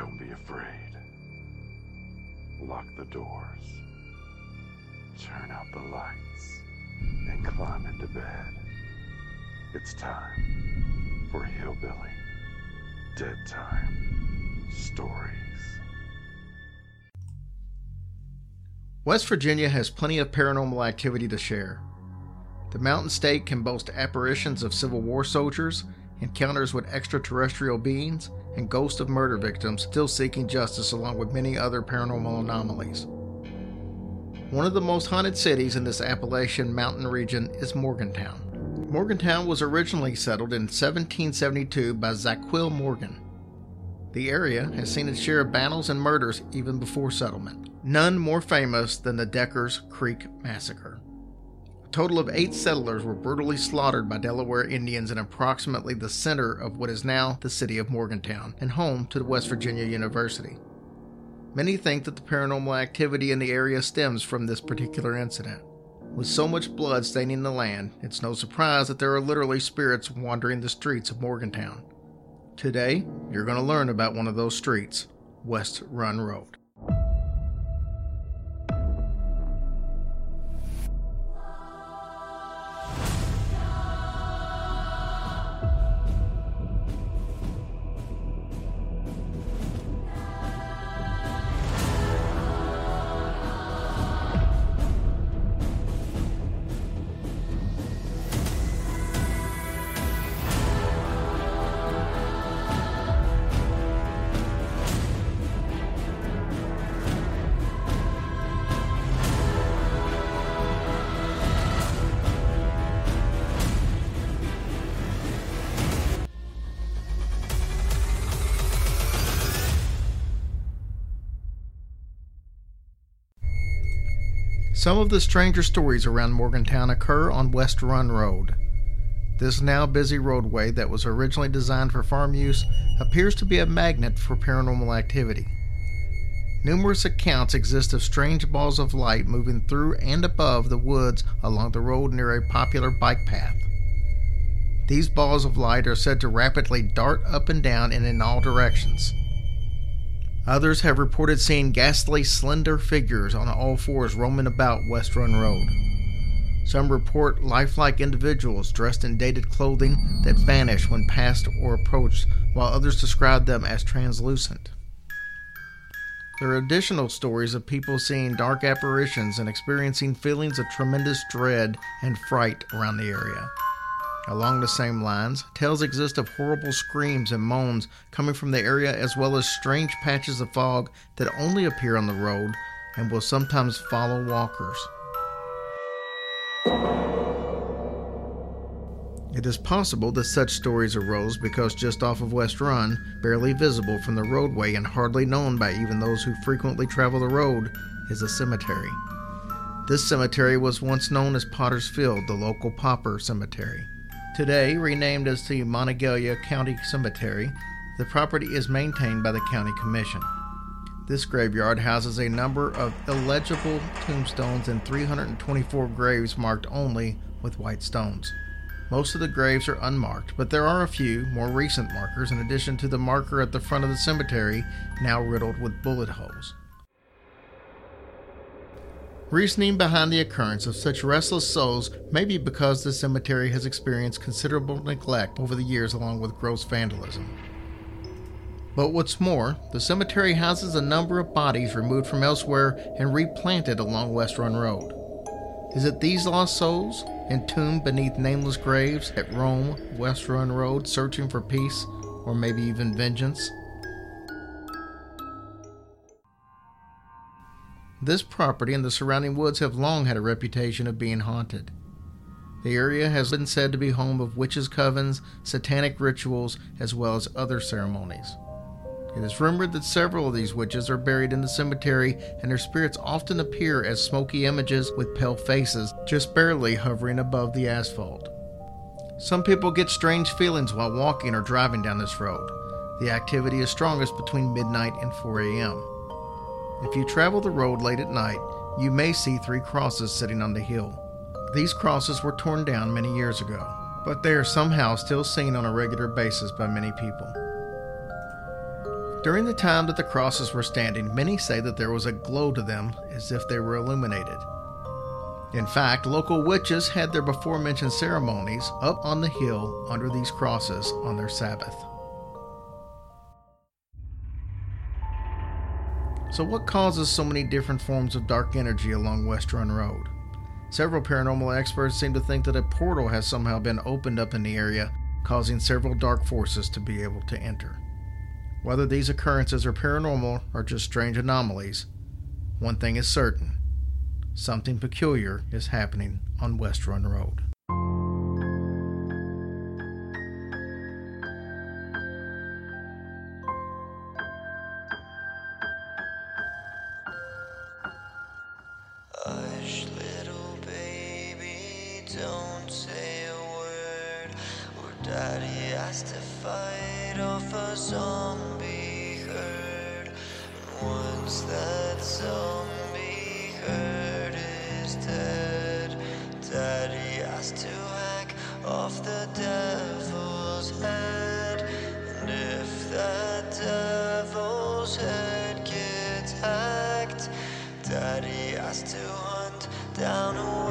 Don't be afraid. Lock the doors. Turn out the lights. And climb into bed. It's time for Hillbilly Dead Time Stories. West Virginia has plenty of paranormal activity to share. The mountain state can boast apparitions of Civil War soldiers, encounters with extraterrestrial beings, and ghosts of murder victims still seeking justice, along with many other paranormal anomalies. One of the most haunted cities in this Appalachian mountain region is Morgantown. Morgantown was originally settled in 1772 by Zackquill Morgan. The area has seen its share of battles and murders even before settlement, none more famous than the Deckers Creek Massacre. A total of eight settlers were brutally slaughtered by Delaware Indians in approximately the center of what is now the city of Morgantown and home to the West Virginia University. Many think that the paranormal activity in the area stems from this particular incident. With so much blood staining the land, it's no surprise that there are literally spirits wandering the streets of Morgantown. Today, you're going to learn about one of those streets, West Run Road. Some of the stranger stories around Morgantown occur on West Run Road. This now busy roadway that was originally designed for farm use appears to be a magnet for paranormal activity. Numerous accounts exist of strange balls of light moving through and above the woods along the road near a popular bike path. These balls of light are said to rapidly dart up and down and in all directions. Others have reported seeing ghastly, slender figures on all fours roaming about West Run Road. Some report lifelike individuals dressed in dated clothing that vanish when passed or approached, while others describe them as translucent. There are additional stories of people seeing dark apparitions and experiencing feelings of tremendous dread and fright around the area. Along the same lines, tales exist of horrible screams and moans coming from the area, as well as strange patches of fog that only appear on the road and will sometimes follow walkers. It is possible that such stories arose because just off of West Run, barely visible from the roadway and hardly known by even those who frequently travel the road, is a cemetery. This cemetery was once known as Potter's Field, the local pauper cemetery. Today, renamed as the Monongalia County Cemetery, the property is maintained by the County Commission. This graveyard houses a number of illegible tombstones and 324 graves marked only with white stones. Most of the graves are unmarked, but there are a few more recent markers in addition to the marker at the front of the cemetery, now riddled with bullet holes. Reasoning behind the occurrence of such restless souls may be because the cemetery has experienced considerable neglect over the years along with gross vandalism. But what's more, the cemetery houses a number of bodies removed from elsewhere and replanted along West Run Road. Is it these lost souls, entombed beneath nameless graves, at roam, West Run Road searching for peace or maybe even vengeance? This property and the surrounding woods have long had a reputation of being haunted. The area has been said to be home of witches' covens, satanic rituals, as well as other ceremonies. It is rumored that several of these witches are buried in the cemetery, and their spirits often appear as smoky images with pale faces, just barely hovering above the asphalt. Some people get strange feelings while walking or driving down this road. The activity is strongest between midnight and 4 a.m. If you travel the road late at night, you may see three crosses sitting on the hill. These crosses were torn down many years ago, but they are somehow still seen on a regular basis by many people. During the time that the crosses were standing, many say that there was a glow to them as if they were illuminated. In fact, local witches had their before mentioned ceremonies up on the hill under these crosses on their Sabbath. So, what causes so many different forms of dark energy along West Run Road? Several paranormal experts seem to think that a portal has somehow been opened up in the area, causing several dark forces to be able to enter. Whether these occurrences are paranormal or just strange anomalies, one thing is certain something peculiar is happening on West Run Road. Don't say a word. Or daddy has to fight off a zombie herd. And once that zombie herd is dead, daddy has to hack off the devil's head. And if that devil's head gets hacked, Daddy has to hunt down a